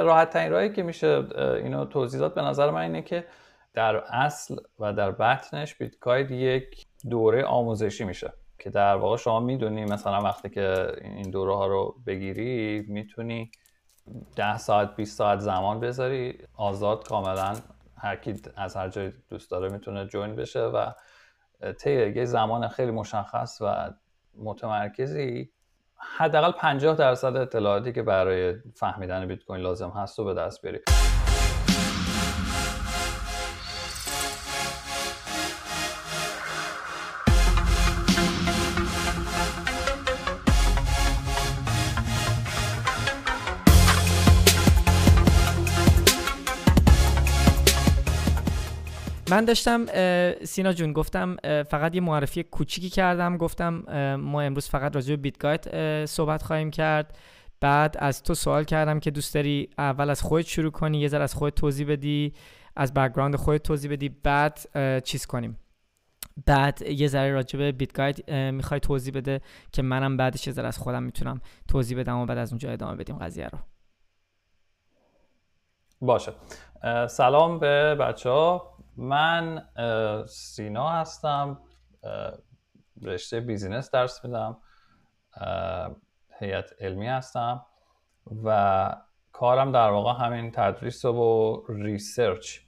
راحت ترین راهی که میشه اینو توضیح داد به نظر من اینه که در اصل و در بطنش بیت کوین یک دوره آموزشی میشه که در واقع شما می‌دونی مثلا وقتی که این دوره ها رو بگیری می‌تونی ده ساعت 20 ساعت زمان بذاری آزاد کاملا هر کی از هر جای دوست داره می‌تونه جوین بشه و طی یه زمان خیلی مشخص و متمرکزی حداقل 50 درصد اطلاعاتی که برای فهمیدن بیت کوین لازم هست رو به دست بیاری. من داشتم سینا جون گفتم فقط یه معرفی کوچیکی کردم. گفتم ما امروز فقط راجع به BitGuide صحبت خواهیم کرد. بعد از تو سوال کردم که دوست داری اول از خودت شروع کنی یه ذره از خودت توضیح بدی از background خودت توضیح بدی بعد چیز کنیم. بعد یه ذره راجع به بیت می‌خوای توضیح بده که منم بعدش یه ذره از خودم می‌تونم توضیح بدم و بعد از اونجا ادامه بدیم قضیه رو. باشه. سلام به بچه ها من سینا هستم رشته business درس میدم هیئت علمی هستم و کارم در واقع همین تدریس و research.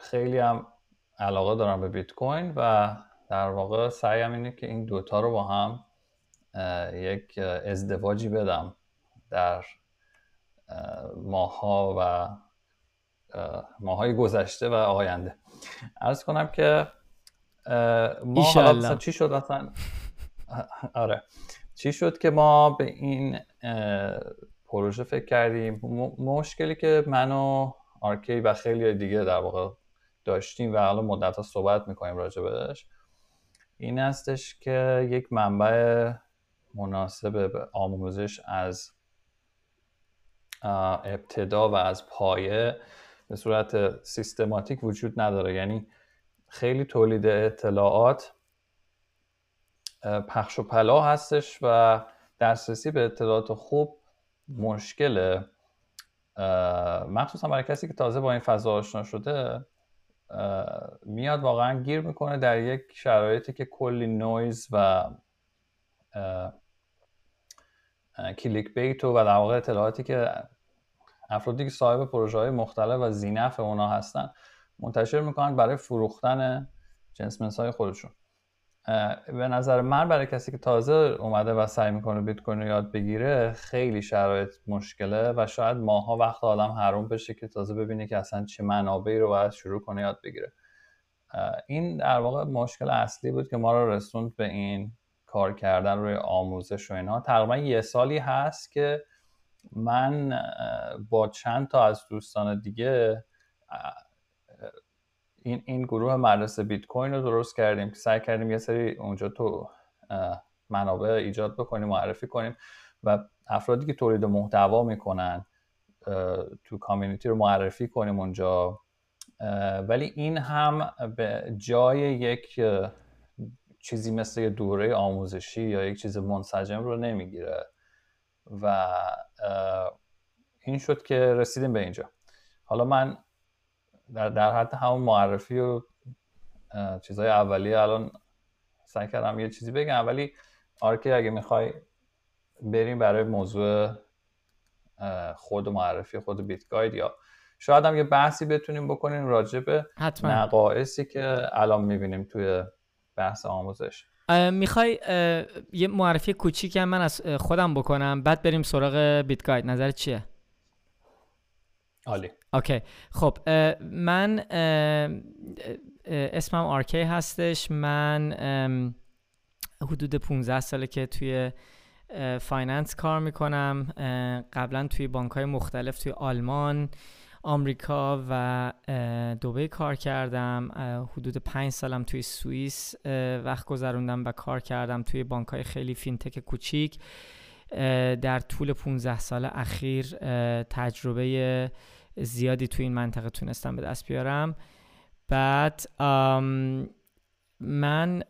خیلی هم علاقه دارم به بیت کوین و در واقع سعیم اینه که این دوتا رو با هم یک ازدواجی بدم در ماها و ماهای گذشته و آینده. ارز کنم که ما حالا چی شد اصلا آره. چی شد که ما به این پروژه فکر کردیم؟ مشکلی که من و آرکی و خیلی دیگه در واقع داشتیم و حالا مدت ها صحبت می‌کنیم راجع بهش این هستش که یک منبع مناسب به آموزش از ابتدا و از پایه به صورت سیستماتیک وجود نداره. یعنی خیلی تولید اطلاعات پخش و پلا هستش و دسترسی به اطلاعات خوب مشکله. مخصوصا برای کسی که تازه با این فضا آشنا شده میاد واقعا گیر می‌کنه در یک شرایطی که کلی نویز و clickbait و در واقع اطلاعاتی که افرادی که صاحب پروژه های مختلف و ذینفع اونا هستن منتشر می‌کنن برای فروختن جنس های خودشون. به نظر من برای کسی که تازه اومده و سعی می‌کنه بیت کوین رو یاد بگیره خیلی شرایط مشکله و شاید ماه‌ها وقت آدم حروم بشه که تازه ببینه که اصلا چه منابعی رو باید شروع کنه یاد بگیره. این در واقع مشکل اصلی بود که ما رو رسوند به این کار کردن روی آموزش و اینها تقریبا یه سالی هست که من با چند تا از دوستان دیگه این, این گروه مدرسه بیت کوین رو درست کردیم. که سعی کردیم یه سری اونجا تو منابع ایجاد بکنیم معرفی کنیم و افرادی که تولید محتوا می‌کنن تو کامیونیتی رو معرفی کنیم اونجا. ولی این هم به جای یک چیزی مثل یه دوره آموزشی یا یک چیز منسجم رو نمی‌گیره. و این شد که رسیدیم به اینجا. حالا من در, در حد همون معرفی و چیزهای اولیه الان سعی کردم یه چیزی بگم. ولی آرکی اگه می‌خوای بریم برای موضوع خود معرفی خود BitGuide یا شاید هم یه بحثی بتونیم بکنیم راجع به نقایصی که الان می‌بینیم توی بحث آموزش. می‌خوای یه معرفی کوچیک من از خودم بکنم بعد بریم سراغ BitGuide. نظر چیه؟ عالی. okay. خب من اسمم آرکی هستش. من حدود 15 ساله که توی finance کار می‌کنم. قبلا توی بانک های مختلف توی آلمان. آمریکا و دوبی کار کردم. حدود پنج سالم توی سوئیس وقت گذروندم و کار کردم توی بانک های خیلی fintech کوچیک. در طول 15 سال اخیر تجربه زیادی توی این منطقه تونستم به دست بیارم. بعد من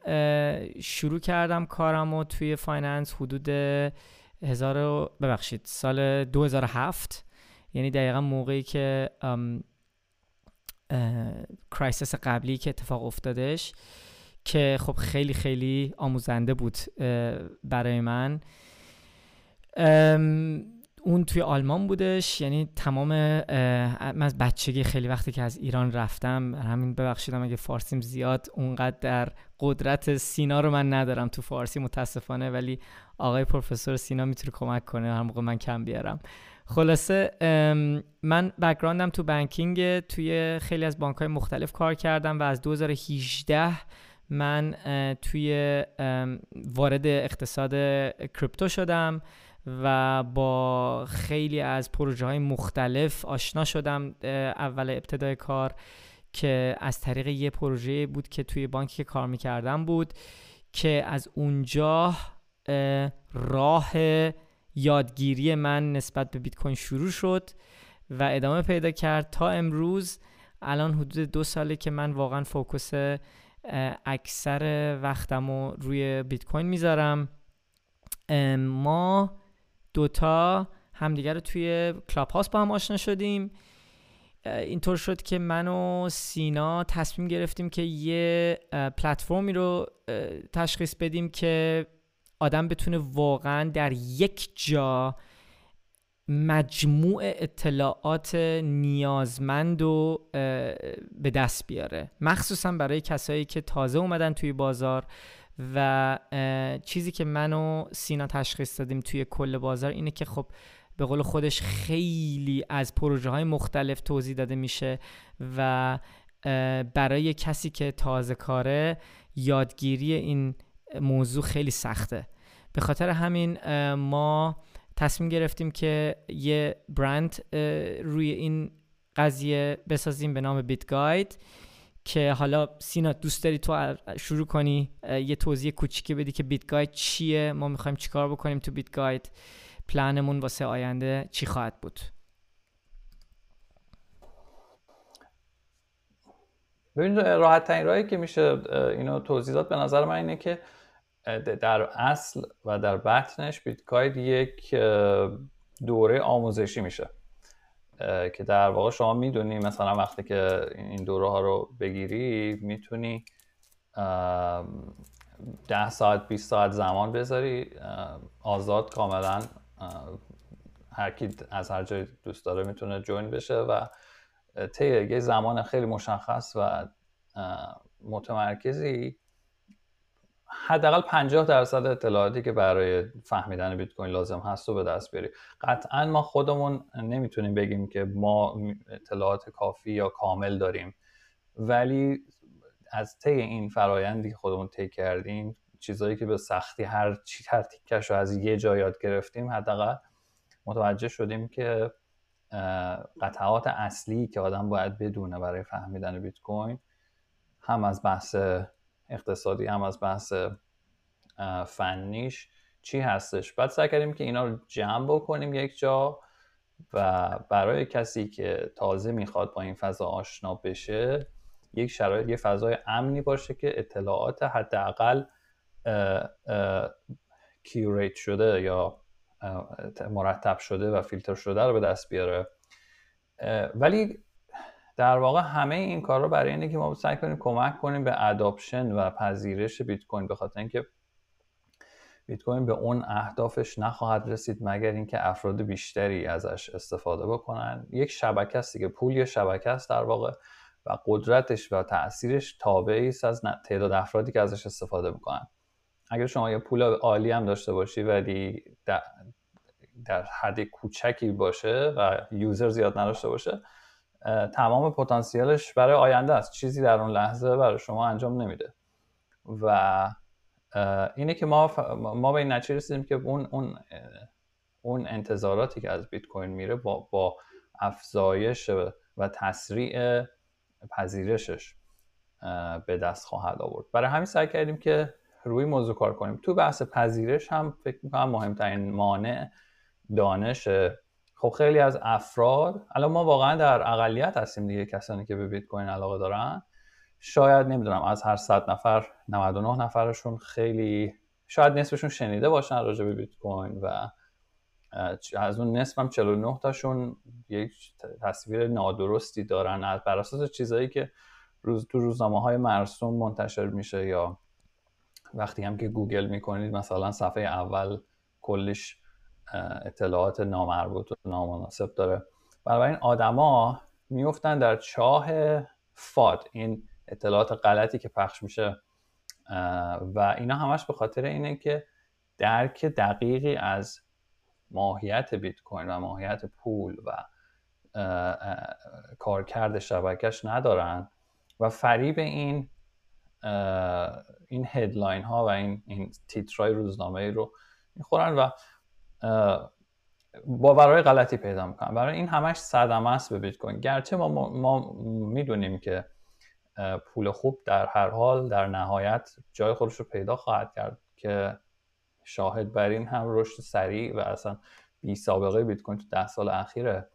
شروع کردم کارم رو توی finance حدود هزار ببخشید سال 2007 یعنی دقیقا موقعی که crisis قبلی که اتفاق افتادش که خب خیلی خیلی آموزنده بود برای من. اون توی آلمان بودش یعنی تمام من از بچگی خیلی وقتی که از ایران رفتم همین ببخشیدم اگه فارسیم زیاد اونقدر در قدرت سینا رو من ندارم تو فارسی متاسفانه ولی آقای پروفسور سینا می‌تونه کمک کنه هر موقع من کم بیارم. خلاصه من بکگراندم تو بانکینگ توی خیلی از بانک های مختلف کار کردم و از 2018 من توی وارد اقتصاد کریپتو شدم و با خیلی از پروژه های مختلف آشنا شدم اول ابتدای کار که از طریق یه پروژه بود که توی بانکی که کار می‌کردم بود که از اونجا راه یادگیری من نسبت به بیت کوین شروع شد و ادامه پیدا کرد تا امروز. الان حدود دو ساله که من واقعا focus اکثر وقتم رو روی بیت کوین می‌ذارم. ما دوتا همدیگر رو توی Clubhouse با هم آشنا شدیم. اینطور شد که من و سینا تصمیم گرفتیم که یه پلتفرمی رو تشخیص بدیم که آدم بتونه واقعا در یک جا مجموع اطلاعات نیازمند و به دست بیاره. مخصوصا برای کسایی که تازه اومدن توی بازار و چیزی که من و سینا تشخیص دادیم توی کل بازار اینه که خب به قول خودش خیلی از پروژه های مختلف توضیح داده میشه و برای کسی که تازه کاره یادگیری این موضوع خیلی سخته. به خاطر همین ما تصمیم گرفتیم که یه برند روی این قضیه بسازیم به نام بیت گاید که حالا سینا دوست داری تو شروع کنی یه توضیح کوچیکی بدی که بیت گاید چیه ما می‌خوایم چیکار بکنیم تو بیت گاید پلانمون واسه آینده چی خواهد بود؟ ببینید راحت ترین راهی که میشه اینو توضیح داد به نظر من اینه که در اصل و در بطنش بیت گاید یک دوره آموزشی میشه که در واقع شما می‌دونی مثلا وقتی که این دوره ها رو بگیری می‌تونی ده ساعت 20 ساعت زمان بذاری آزاد کاملا هر کی از هر جای دوست داره می‌تونه جوین بشه و طی یه زمان خیلی مشخص و متمرکزی حداقل 50 درصد اطلاعاتی که برای فهمیدن بیت کوین لازم هست رو به دست بیاری. قطعا ما خودمون نمی‌تونیم بگیم که ما اطلاعات کافی یا کامل داریم. ولی از طی این فرایندی که خودمون طی کردیم چیزایی که به سختی هر چی هر تیکش رو از یه جا یاد گرفتیم حداقل متوجه شدیم که قطعات اصلی که آدم باید بدونه برای فهمیدن بیت کوین هم از بحث اقتصادی هم از بحث فنیش چی هستش؟ بعد سعی کردیم که اینا رو جمع بکنیم یک جا و برای کسی که تازه می‌خواد با این فضا آشنا بشه یک شرایط یه فضای امنی باشه که اطلاعات حداقل کیوریت شده یا مرتب شده و فیلتر شده رو به دست بیاره. ولی در واقع همه این کار رو برای اینه که ما سعی کنیم کمک کنیم به اداپشن و پذیرش بیت کوین به خاطر اینکه بیت کوین به اون اهدافش نخواهد رسید مگر اینکه افراد بیشتری ازش استفاده بکنن. یک شبکه است که پول یه شبکه است در واقع و قدرتش و تاثیرش تابعی است از تعداد افرادی که ازش استفاده می‌کنن. اگر شما یه پول عالی هم داشته باشی ولی در حد کوچکی باشه و یوزر زیاد نداشته باشه تمام پتانسیلش برای آینده است. چیزی در اون لحظه برای شما انجام نمیده. و اینه که ما ما به این نتیجه رسیدیم که اون اون اون انتظاراتی که از بیت کوین میره با با افزایش و تسریع پذیرشش به دست خواهد آورد. برای همین سعی کردیم که روی موضوع کار کنیم. تو بحث پذیرش هم فکر می‌کنم مهمترین مانع دانش خب خیلی از افراد الان ما واقعا در اقلیت هستیم دیگه کسانی که به بیت کوین علاقه دارن. شاید نمی‌دونم از هر 100 نفر 99 نفرشون خیلی شاید نصفشون شنیده باشن راجع به بیت کوین و از اون نصف هم 49 تاشون یک تصویر نادرستی دارن. بر اساس چیزهایی که روز تو روزنامه های مرسوم منتشر میشه یا وقتی هم که گوگل می‌کنید مثلا صفحه اول کلش اطلاعات نامربوط و نامناسب داره. بنابراین آدما میفتن در چاه فاد این اطلاعات غلطی که پخش میشه. و اینا همش به خاطر اینه که درک دقیقی از ماهیت بیت کوین و ماهیت پول و کارکرد شبکش ندارن و فریب این این هدلاین ها و این, این تیترای روزنامه رو می‌خورن و باورهای غلطی پیدا می‌کنن برای این همش صدمه است به بیت کوین گرچه ما, ما می‌دونیم که پول خوب در هر حال در نهایت جای خودش رو پیدا خواهد کرد که شاهد بر این هم رشد سریع و اصلا بی سابقه بیت کوین تو ده سال اخیره.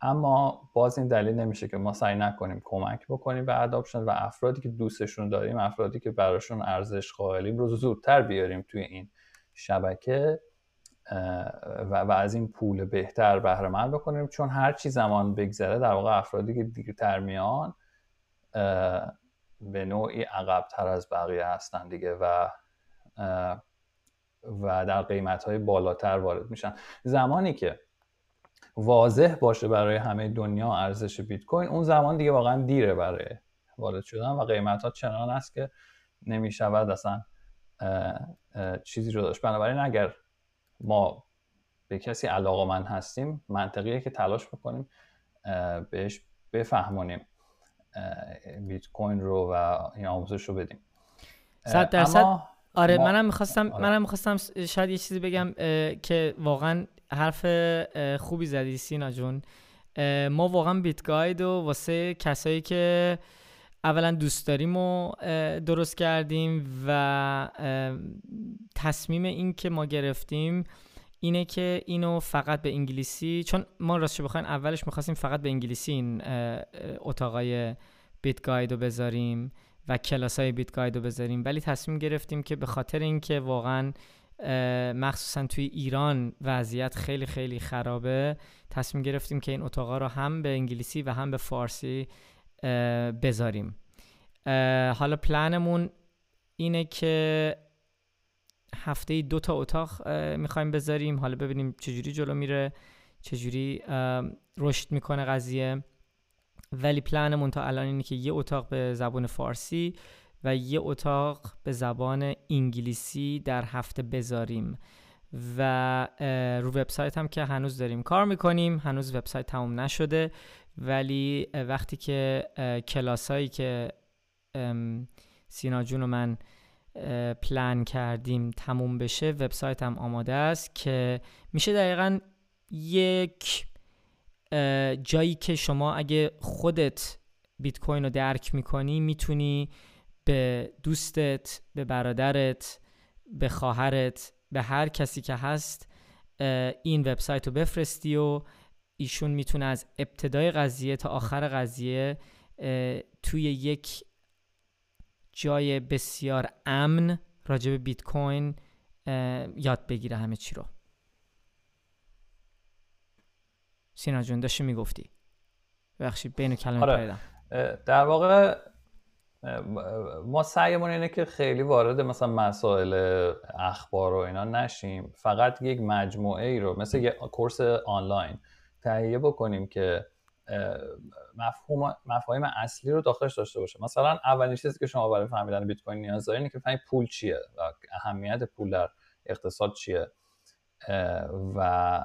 اما باز این دلیل نمیشه که ما سعی نکنیم کمک بکنیم به اداپشن و افرادی که دوستشون داریم افرادی که براشون ارزش قائلیم رو زودتر بیاریم توی این شبکه. و, و از این پول بهتر بهره مند بکنیم. چون هر چی زمان بگذره در واقع افرادی که دیرتر میان به نوعی عقبتر از بقیه هستن دیگه و و در قیمت های بالاتر وارد میشن. زمانی که واضح باشه برای همه دنیا ارزش بیت کوین اون زمان دیگه واقعا دیره برای وارد شدن و قیمت ها چنان است که نمی‌شود اصلا چیزی رو داشت. بنابراین اگر ما به کسی علاقه من هستیم منطقیه که تلاش بکنیم بهش بفهمونیم بیت کوین رو و این آموزش رو بدیم. صد درصد. آره منم می‌خواستم آره. منم می‌خواستم شاید یه چیزی بگم که واقعا حرف خوبی زدی سینا جون. ما واقعا بیت گاید و واسه کسایی که اولا دوست داریم و درست کردیم و تصمیم این که ما گرفتیم اینه که اینو فقط به انگلیسی چون ما راستش بخواین اولش می‌خواستیم فقط به انگلیسی این اتاقای بیت گاید رو بذاریم و کلاس های بیت گاید رو بذاریم. ولی تصمیم گرفتیم که به خاطر اینکه واقعا مخصوصا توی ایران وضعیت خیلی خیلی خرابه تصمیم گرفتیم که این اتاقا رو هم به انگلیسی و هم به فارسی بذاریم. حالا پلنمون اینه که هفته دو تا اتاق می‌خوایم بذاریم. حالا ببینیم چجوری جلو میره چجوری رشد می‌کنه قضیه. ولی پلنمون تا الان اینه که یه اتاق به زبان فارسی و یه اتاق به زبان انگلیسی در هفته بذاریم. و رو وبسایت هم که هنوز داریم کار می‌کنیم. هنوز وبسایت تموم نشده. ولی وقتی که کلاس هایی که سینا جون و من پلان کردیم تموم بشه وبسایت هم آماده است که میشه دقیقا یک جایی که شما اگه خودت بیت کوین رو درک می‌کنی می‌تونی به دوستت به برادرت به خواهرت به هر کسی که هست این وبسایت رو بفرستی و ایشون می‌تونه از ابتدای قضیه تا آخر قضیه توی یک جای بسیار امن راجع به بیت کوین یاد بگیره همه چی رو. سینا جون داشتی می‌گفتی. بخشی بین کلمه آره. در واقع ما سعیمون اینه که خیلی وارد مثلا مسائل اخبار و اینا نشیم. فقط یک مجموعه ای رو مثل یک کورس آنلاین. تهیه بکنیم که مفهوم مفاهیم اصلی رو داخلش داشته باشه. مثلا اولین چیزی که شما برای فهمیدن بیت کوین نیاز دارین که بفهمید پول چیه و اهمیت پول در اقتصاد چیه. و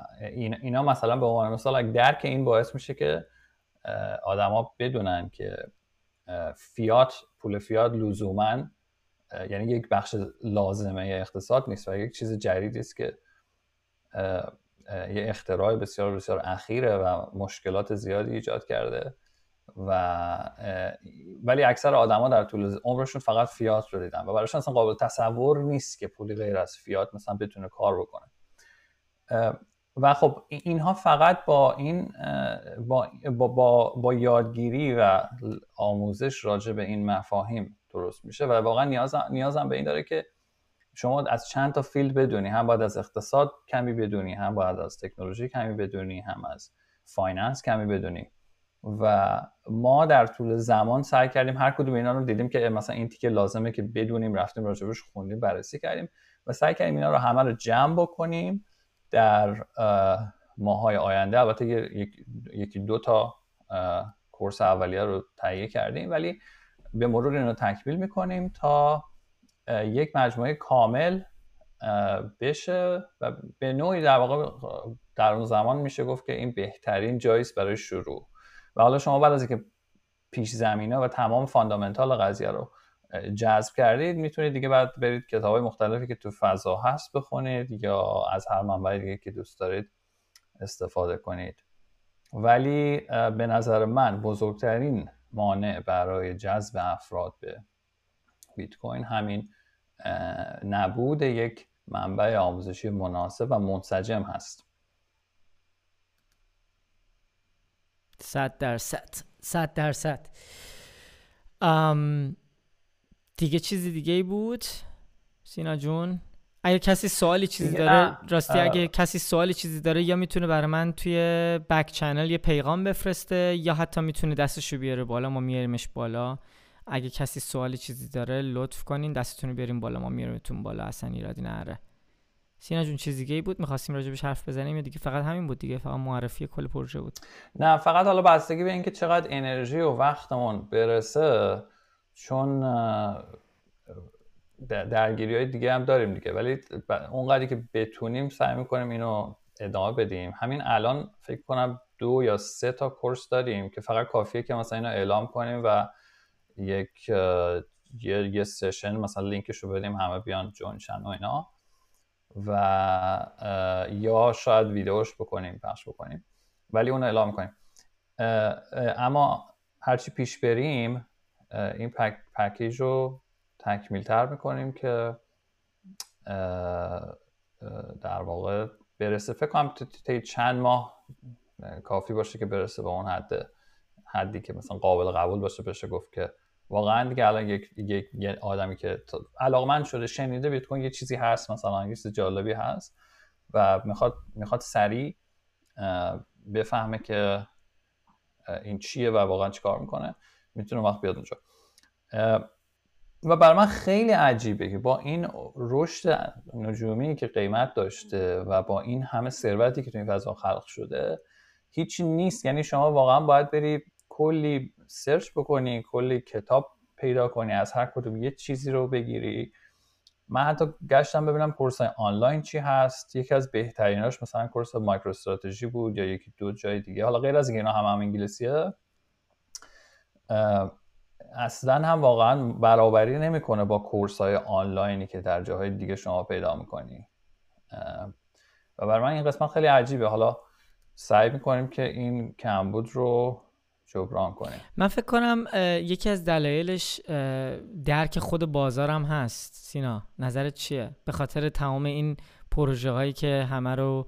اینا مثلا به عنوان مثال درک این باعث میشه که آدما بدونن که فیات پول فیات لزوما یعنی یک بخش لازمه اقتصاد نیست و یک چیز جدیدی است که یه اختراع بسیار بسیار اخیره و مشکلات زیادی ایجاد کرده و ولی اکثر آدما در طول عمرشون فقط فیات رو دیدن و برایشون اصلا قابل تصور نیست که پولی غیر از فیات مثلا بتونه کار بکنه. و خب اینها فقط با این با, با, با, یادگیری و آموزش راجع به این مفاهیم درست میشه و واقعا نیازم, نیازم به این داره که شما از چند تا field بدونی هم باید از اقتصاد کمی بدونی هم باید از تکنولوژی کمی بدونی هم از finance کمی بدونی. و ما در طول زمان سعی کردیم هر کدوم اینا رو دیدیم که مثلا این تیکه لازمه که بدونیم رفتیم راجبش خوندیم بررسی کردیم و سعی کردیم اینا رو همه رو جمع بکنیم در ماهای آینده. البته یکی دو تا کورس اولیه رو تهیه کردیم ولی به مرور این رو تکمیل می‌کنیم تا یک مجموعه کامل بشه و به نوعی در واقع در اون زمان میشه گفت که این بهترین جاییست برای شروع. و حالا شما بعد از اینکه پیش زمینه و تمام فاندامنتال قضیه رو جذب کردید می‌تونید دیگه بعد برید کتاب های مختلفی که تو فضا هست بخونید یا از هر منبع دیگه که دوست دارید استفاده کنید. ولی به نظر من بزرگترین مانع برای جذب افراد به بیت کوین همین نبود یک منبع آموزشی مناسب و منسجم هست. صد درصد صد درصد. دیگه چیزی دیگه ای بود؟ سینا جون؟ اگه کسی سوالی چیزی داره راستی اگه کسی سوالی چیزی داره یا می‌تونه برای من توی بک چنل یه پیغام بفرسته یا حتی می‌تونه دستشو بیاره بالا ما میاریمش بالا. اگه کسی سوالی چیزی داره لطف کنین. دستتون رو بیاریم بالا ما میاریمتون بالا. اصلا ایرادی نره سینا جون چیز دیگه بود؟ می‌خواستیم راجبش حرف بزنیم یا دیگه؟ فقط همین بود دیگه. فقط معرفی کل پروژه بود. نه فقط حالا بستگی به اینکه چقدر انرژی و وقتمون برسه چون درگیری های دیگه هم داریم دیگه. ولی اونقدری که بتونیم سعی می‌کنیم اینو ادامه بدیم. همین الان فکر کنم دو یا سه تا course داریم که فقط کافیه که مثلا اینو اعلام کنیم و یک یه, یه session مثلا لینکش رو بدیم همه بیان join شن و اینا. و یا شاید ویدیوش بکنیم پخش بکنیم. ولی اون اعلام کنیم اما هرچی پیش بریم این پک، پکیج رو تکمیل تر می‌کنیم که در واقع برسه. فکر کنم تا چند ماه کافی باشه که برسه به اون حد حدی که مثلا قابل قبول باشه بشه گفت که واقعا دیگه الان یک, یک, آدمی که علاقمند شده شنیده بیت کوین یه چیزی هست مثلا یه چیز جالبی هست و می‌خواد می‌خواد سریع بفهمه که این چیه و واقعا چیکار می‌کنه. می‌تونه وقت بیاد اونجا. و برای من خیلی عجیبه که با این رشد نجومی که قیمت داشته و با این همه ثروتی که تو این فضا خلق شده هیچی نیست. یعنی شما واقعا باید بری کلی سرچ بکنی کلی کتاب پیدا کنی از هر کدوم یه چیزی رو بگیری. من حتی گشتم ببینم کورس آنلاین چی هست. یکی از بهتریناش مثلا کورس مایکرو استراتژی بود یا یکی دو جای دیگه. حالا غیر از اینا هم, هم انگلیسیه اصلا هم واقعا برابری نمی‌کنه با کورس های آنلاینی که در جاهای دیگه شما پیدا می‌کنی. و برای من این قسمت خیلی عجیبه. حالا سعی می‌کنیم که این کمبود رو جبران کنیم. من فکر کنم یکی از دلایلش درک خود بازارم هست. سینا نظرت چیه؟ به خاطر تمام این پروژه هایی که همه رو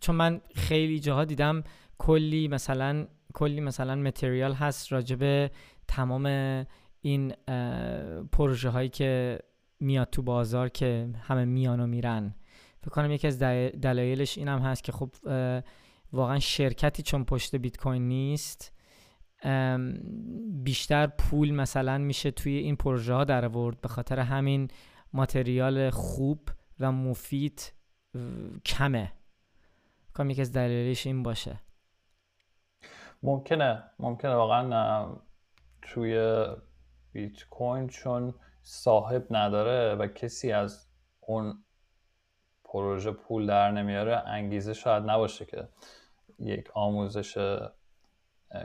چون من خیلی جاها دیدم کلی مثلا کلی مثلا متریال هست راجب تمام این پروژه هایی که میاد تو بازار که همه میان و میرن. فکر کنم یکی از دلایلش این هم هست که خب واقعا شرکتی چون پشت بیت کوین نیست بیشتر پول مثلا میشه توی این پروژه ها در آورد به خاطر همین ماتریال خوب و مفید کمه. کنم یکی از دلایلش این باشه. ممکنه ممکنه واقعا توی بیت کوین چون صاحب نداره و کسی از اون پروژه پول در نمیاره انگیزه شاید نباشه که یک آموزش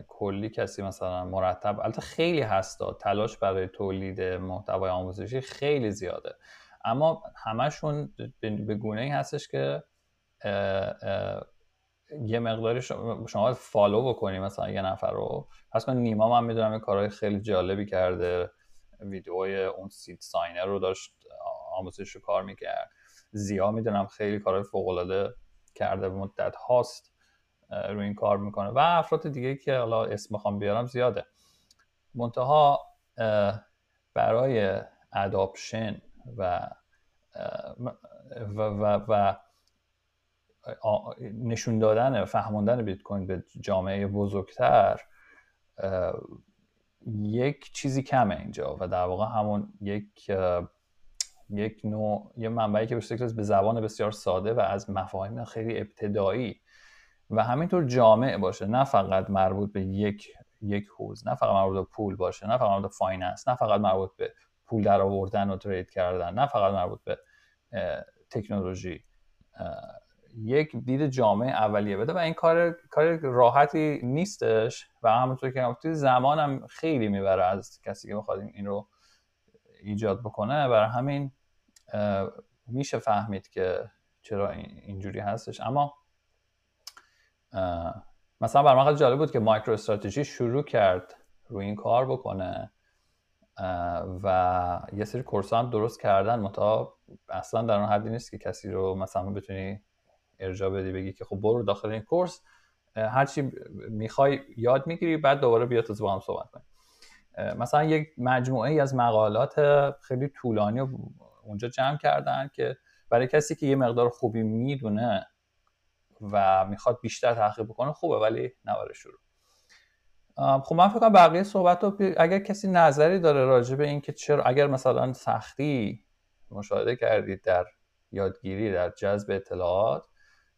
کلی کسی مثلا مرتب البته خیلی هستا تلاش برای تولید محتوای آموزشی خیلی زیاده. اما همشون به گونه ای هستش که یه مقداری شما follow بکنی مثلا یه نفر رو. پس من نیما من می‌دونم یه کارهای خیلی جالبی کرده ویدیوهای اون seed signer رو داشت آموزش رو کار می‌کرد. زیا می‌دونم خیلی کارهای فوق العاده کرده مدت هاست روی این کار می‌کنه. و افراد دیگه که حالا اسم می‌خوام بیارم زیاده. منتها برای اداپشن و و, و, و نشون دادن فهماندن بیت کوین به جامعه بزرگتر یک چیزی کمه اینجا و در واقع همون یک یک نوع یه منبعی که به به زبان بسیار ساده و از مفاهیم خیلی ابتدایی. و همینطور جامع باشه. نه فقط مربوط به یک یک حوز نه فقط مربوط به پول باشه نه فقط مربوط به فایننس نه فقط مربوط به پول در آوردن و ترید کردن نه فقط مربوط به تکنولوژی. یک دید جامعه اولیه. بده و این کار کار راحتی نیستش. و همونطور که گفتید زمانم خیلی می‌بره از کسی که بخواد این رو ایجاد بکنه. برای همین میشه فهمید که چرا اینجوری هستش. اما مثلا بر من جالب بود که مایکرو استراتژی شروع کرد روی این کار بکنه و یه سری کورس هم درست کردن. متا اصلا در اون حدی نیست که کسی رو مثلا بتونی ارجا بدی بگی که خب برو داخل این کورس. هرچی می‌خوای یاد می‌گیری بعد دوباره بیا تو با هم صحبت مثلا یک مجموعه ای از مقالات خیلی طولانی و اونجا جمع کردن که برای کسی که یه مقدار خوبی می‌دونه و می‌خواد بیشتر تحقیق بکنه خوبه ولی نوار شروع. خب من فکر کنم بقیه صحبت رو اگر کسی نظری داره راجع به اینکه چرا اگر مثلا سختی مشاهده کردید در یادگیری در جذب اطلاعات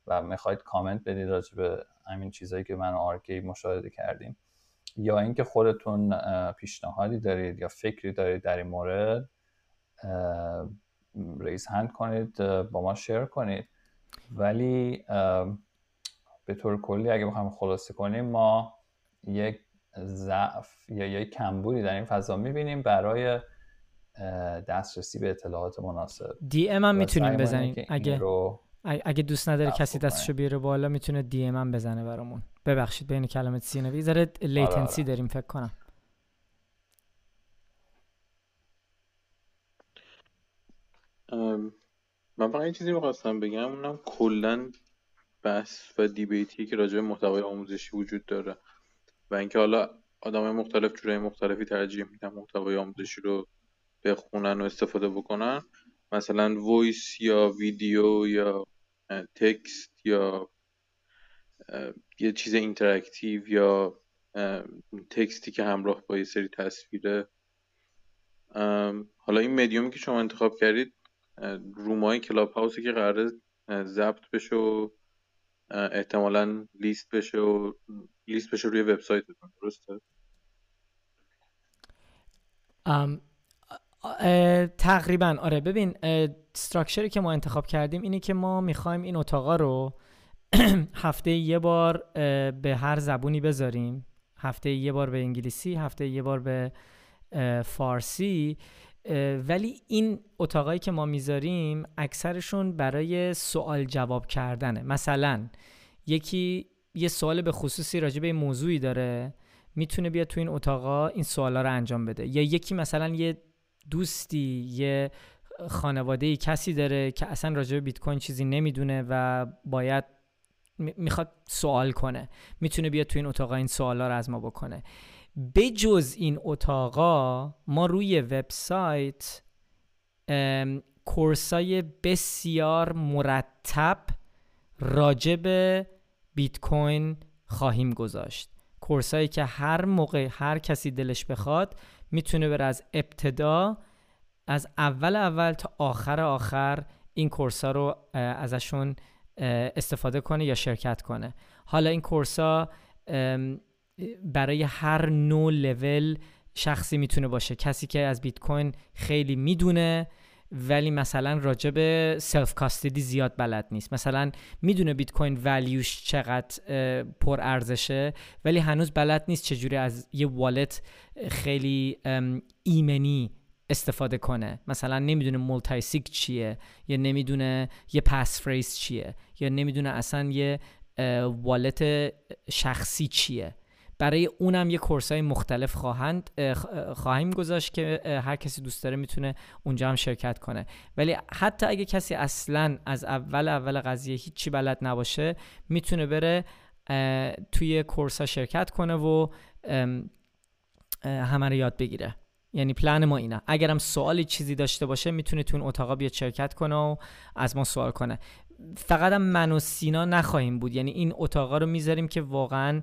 و می‌خواید کامنت بدید راجع به همین چیزهایی که من و آرکی مشاهده کردیم یا اینکه خودتون پیشنهادی دارید یا فکری دارید در این مورد raise hand کنید با ما share کنید. ولی به طور کلی اگه بخوایم خلاصه کنیم ما یک ضعف یا یک کمبودی در این فضا می‌بینیم برای دسترسی به اطلاعات مناسب. DM هم می‌تونیم بزنیم. اگه اگه دوست نداره کسی دستشو بیاره بالا می‌تونه DM هم بزنه برامون. ببخشید بین کلمه سی نوی ذره latency داریم فکر کنم. من فقط این چیزی می‌خواستم بگم اونم کلا بحث و debate ی که راجع به محتوای آموزشی وجود داره و اینکه حالا آدم مختلف جورای مختلفی ترجیح میدن محتوای آموزشی رو بخونن و استفاده بکنن. مثلا voice یا ویدیو یا text یا یه چیز interactive یا text ی که همراه با یه سری تصویره. حالا این مدیومی که شما انتخاب کردید رومای کلاب هاوسی که قراره ضبط بشه و احتمالا لیست بشه و لیست بشه روی وبسایتتون درسته؟ تقریبا. آره ببین استراکچری که ما انتخاب کردیم اینه که ما می‌خوایم این اتاقا رو هفته یه بار به هر زبونی بذاریم. هفته یه بار به انگلیسی هفته یه بار به فارسی. ولی این اتاقایی که ما می‌ذاریم اکثرشون برای سوال جواب کردنه. مثلا یکی یه سوال به خصوصی راجع به موضوعی داره می‌تونه بیاد تو این اتاقا این سوالا رو انجام بده. یا یکی مثلا یه دوستی یه خانواده کسی داره که اصلا راجع به بیت کوین چیزی نمی‌دونه و باید می‌خواد سوال کنه. می‌تونه بیاد تو این اتاقا این سوالا رو از ما بکنه. بجز این اتاقا ما روی وبسایت کورسای بسیار مرتب راجع به بیت کوین خواهیم گذاشت. کورسایی که هر موقع هر کسی دلش بخواد می‌تونه بره از ابتدا از اول اول تا آخر آخر این course ها رو ازشون استفاده کنه یا شرکت کنه. حالا این course ها برای هر نوع لول شخصی می‌تونه باشه. کسی که از بیت کوین خیلی می‌دونه ولی مثلا راجع به self custody زیاد بلد نیست. مثلا می‌دونه بیت کوین value ش چقدر پر ارزشه ولی هنوز بلد نیست چجوری از یه wallet خیلی ایمنی استفاده کنه. مثلا نمی‌دونه multisig چیه یا نمی‌دونه یه passphrase چیه یا نمی‌دونه اصلا یه wallet شخصی چیه. برای اونم یه course های مختلف خواهند خواهیم گذاشت که هر کسی دوست داره می‌تونه اونجا هم شرکت کنه. ولی حتی اگه کسی اصلا از اول اول قضیه هیچی بلد نباشه می‌تونه بره توی course ها شرکت کنه و همه رو یاد بگیره. یعنی پلن ما اینه. اگرم سوالی چیزی داشته باشه می‌تونه تو اون اتاقا بیاد شرکت کنه و از ما سوال کنه. فقط هم من و سینا نخواهیم بود. یعنی این اتاقا رو می‌ذاریم که واقعا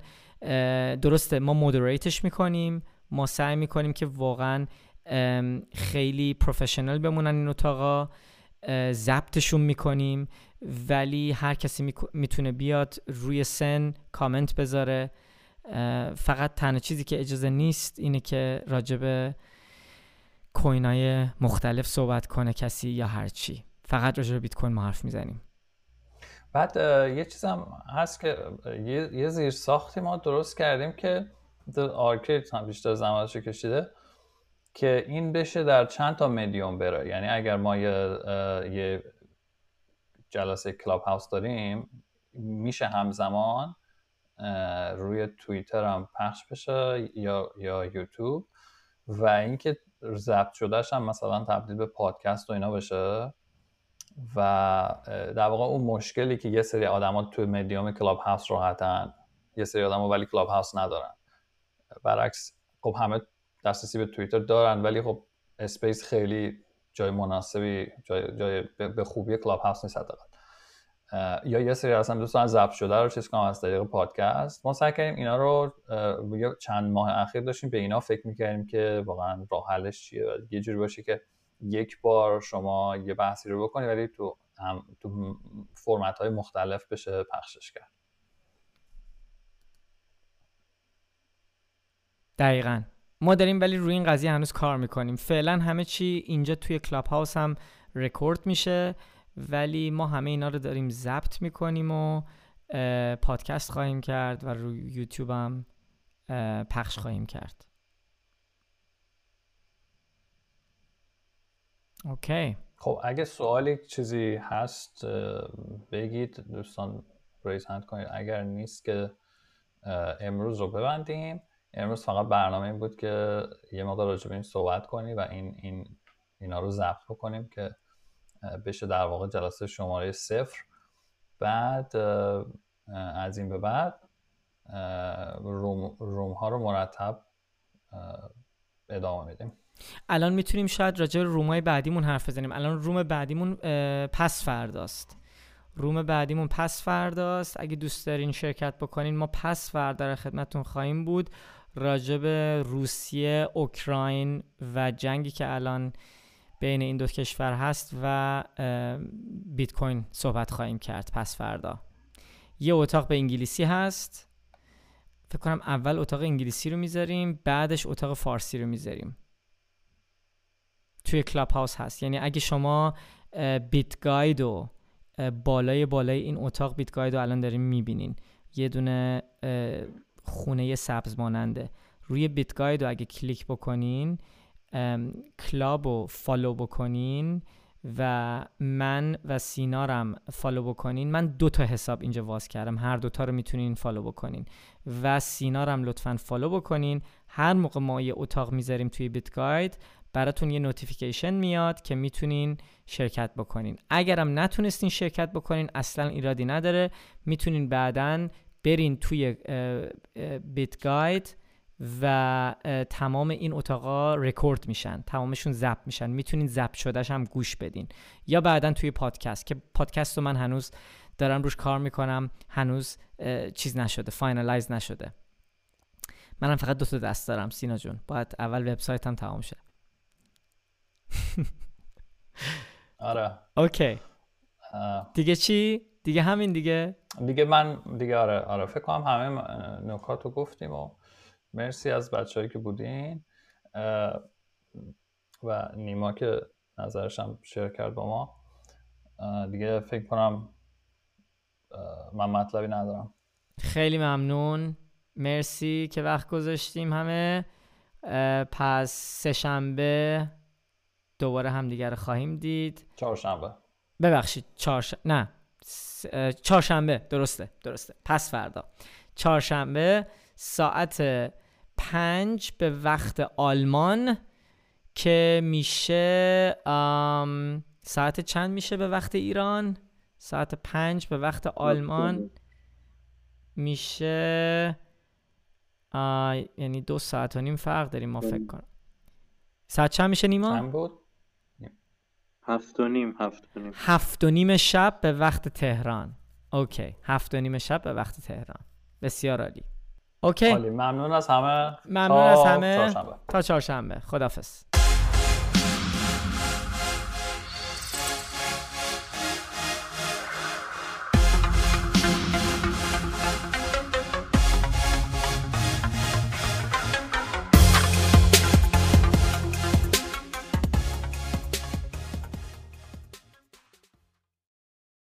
درسته ما مودریتش می‌کنیم. ما سعی می‌کنیم که واقعا خیلی پروفشنال بمونن این اتاقا. ضبطشون می‌کنیم. ولی هر کسی می‌تونه بیاد روی سن کامنت بذاره. فقط تنها چیزی که اجازه نیست اینه که راجب کوین مختلف صحبت کنه کسی یا هرچی فقط راجب بیت کوین ما حرف می‌زنیم. بعد یه چیز هست که یه زیر ساختی ما درست کردیم که آرکید هم بیشتر زمانشو کشیده که این بشه در چند تا مدیوم بره یعنی اگر ما یه, یه جلسه کلاب هاوس داریم میشه همزمان روی توییتر هم پخش بشه یا یا یوتیوب. و اینکه ضبط شدهش هم مثلا تبدیل به پادکست و اینا بشه. و در واقع اون مشکلی که یه سری آدما تو مدیوم کلاب هاوس راحتن یه سری آدما ولی کلاب هاوس ندارن. برعکس خب همه دسترسی به توییتر دارن ولی خب Space خیلی جای مناسبی جای, جای به خوبی کلاب هاوس نیست حداقل. یا یه سری اصلا دوستان ضبط شده رو چیز کنم از طریق پادکست. ما سعی کردیم اینا رو چند ماه اخیر داشتیم به اینا فکر می‌کردیم که واقعا راه حلش چیه. یه جوری باشه که یک بار شما یه بحثی رو بکنید ولی تو هم تو فرمت های مختلف بشه پخشش کرد. دقیقا. ما داریم ولی روی این قضیه هنوز کار می‌کنیم. فعلا همه چی اینجا توی کلاب هاوس هم رکورد میشه. ولی ما همه اینا رو داریم ضبط می‌کنیم و پادکست خواهیم کرد و روی یوتیوب هم پخش خواهیم کرد. okay. خب اگه سوالی چیزی هست بگید. دوستان raise hand کنید. اگر نیست که امروز رو ببندیم. امروز فقط برنامه این بود که یه مقدار راجع به این صحبت کنیم و این, این اینا رو ضبط بکنیم که بشه در واقع جلسه شماره صفر. بعد از این به بعد روم, روم ها رو مرتب ادامه میدیم. الان می‌تونیم شاید راجع به رومای بعدیمون حرف بزنیم. الان روم بعدیمون پس فرداست. روم بعدیمون پس فرداست. اگه دوست دارین شرکت بکنین ما پس فردا در خدمتون خواهیم بود. راجع به روسیه اوکراین و جنگی که الان بین این دو کشور هست و بیت کوین صحبت خواهیم کرد. پس فردا. یه اتاق به انگلیسی هست. فکر کنم اول اتاق انگلیسی رو می‌ذاریم بعدش اتاق فارسی رو می‌ذاریم. توی کلاب هاوس هست. یعنی اگه شما بیت گاید و بالای بالای این اتاق بیت گاید رو الان داریم می‌بینین. یه دونه خونه سبز ماننده روی بیت گاید رو اگه کلیک بکنین کلاب رو follow بکنین و من و سینارم follow بکنین. من دو تا حساب اینجا واز کردم. هر دوتا رو می‌تونین follow بکنین. و سینارم لطفا follow بکنین. هر موقع ما یه اتاق می‌ذاریم توی بیت گاید براتون یه notification میاد که می‌تونین شرکت بکنین. اگرم نتونستین شرکت بکنین اصلا ایرادی نداره. می‌تونین بعدا برین توی بیت گاید و تمام این اتاقا رکورد میشن تمامشون ضبط میشن. می‌تونین ضبط شدهش هم گوش بدین. یا بعدا توی پادکست که پادکست رو من هنوز دارم روش کار می‌کنم هنوز چیز نشده finalize نشده. منم فقط دو تا دست دارم سینا جون. باید اول وبسایتم تمام شه. آره. اوکی. دیگه چی؟ دیگه همین دیگه؟ دیگه من دیگه آره آره. فکر کنم همه نکات رو گفتیم و مرسی از بچههایی که بودین. و نیما که نظرش هم شیر کرد با ما. دیگه فکر کنم من مطلبی ندارم. خیلی ممنون. مرسی که وقت گذاشتیم همه. پس سهشنبه دوباره همدیگر خواهیم دید. چهارشنبه. ببخشید چهارش... نه. چهارشنبه. درسته درسته. پس فردا. چهارشنبه ساعت پنج به وقت آلمان که میشه ساعت چند میشه به وقت ایران؟ ساعت پنج به وقت آلمان میشه یعنی دو ساعت و نیم فرق داریم ما فکر کنم. ساعت چند میشه نیما؟ چند بود؟ هفت و نیم هفت و نیم. هفت و نیم شب به وقت تهران. اوکی. هفت و نیم شب به وقت تهران. بسیار عالی. اوکی. ممنون از همه. ممنون از همه. تا چهارشنبه. خدافظ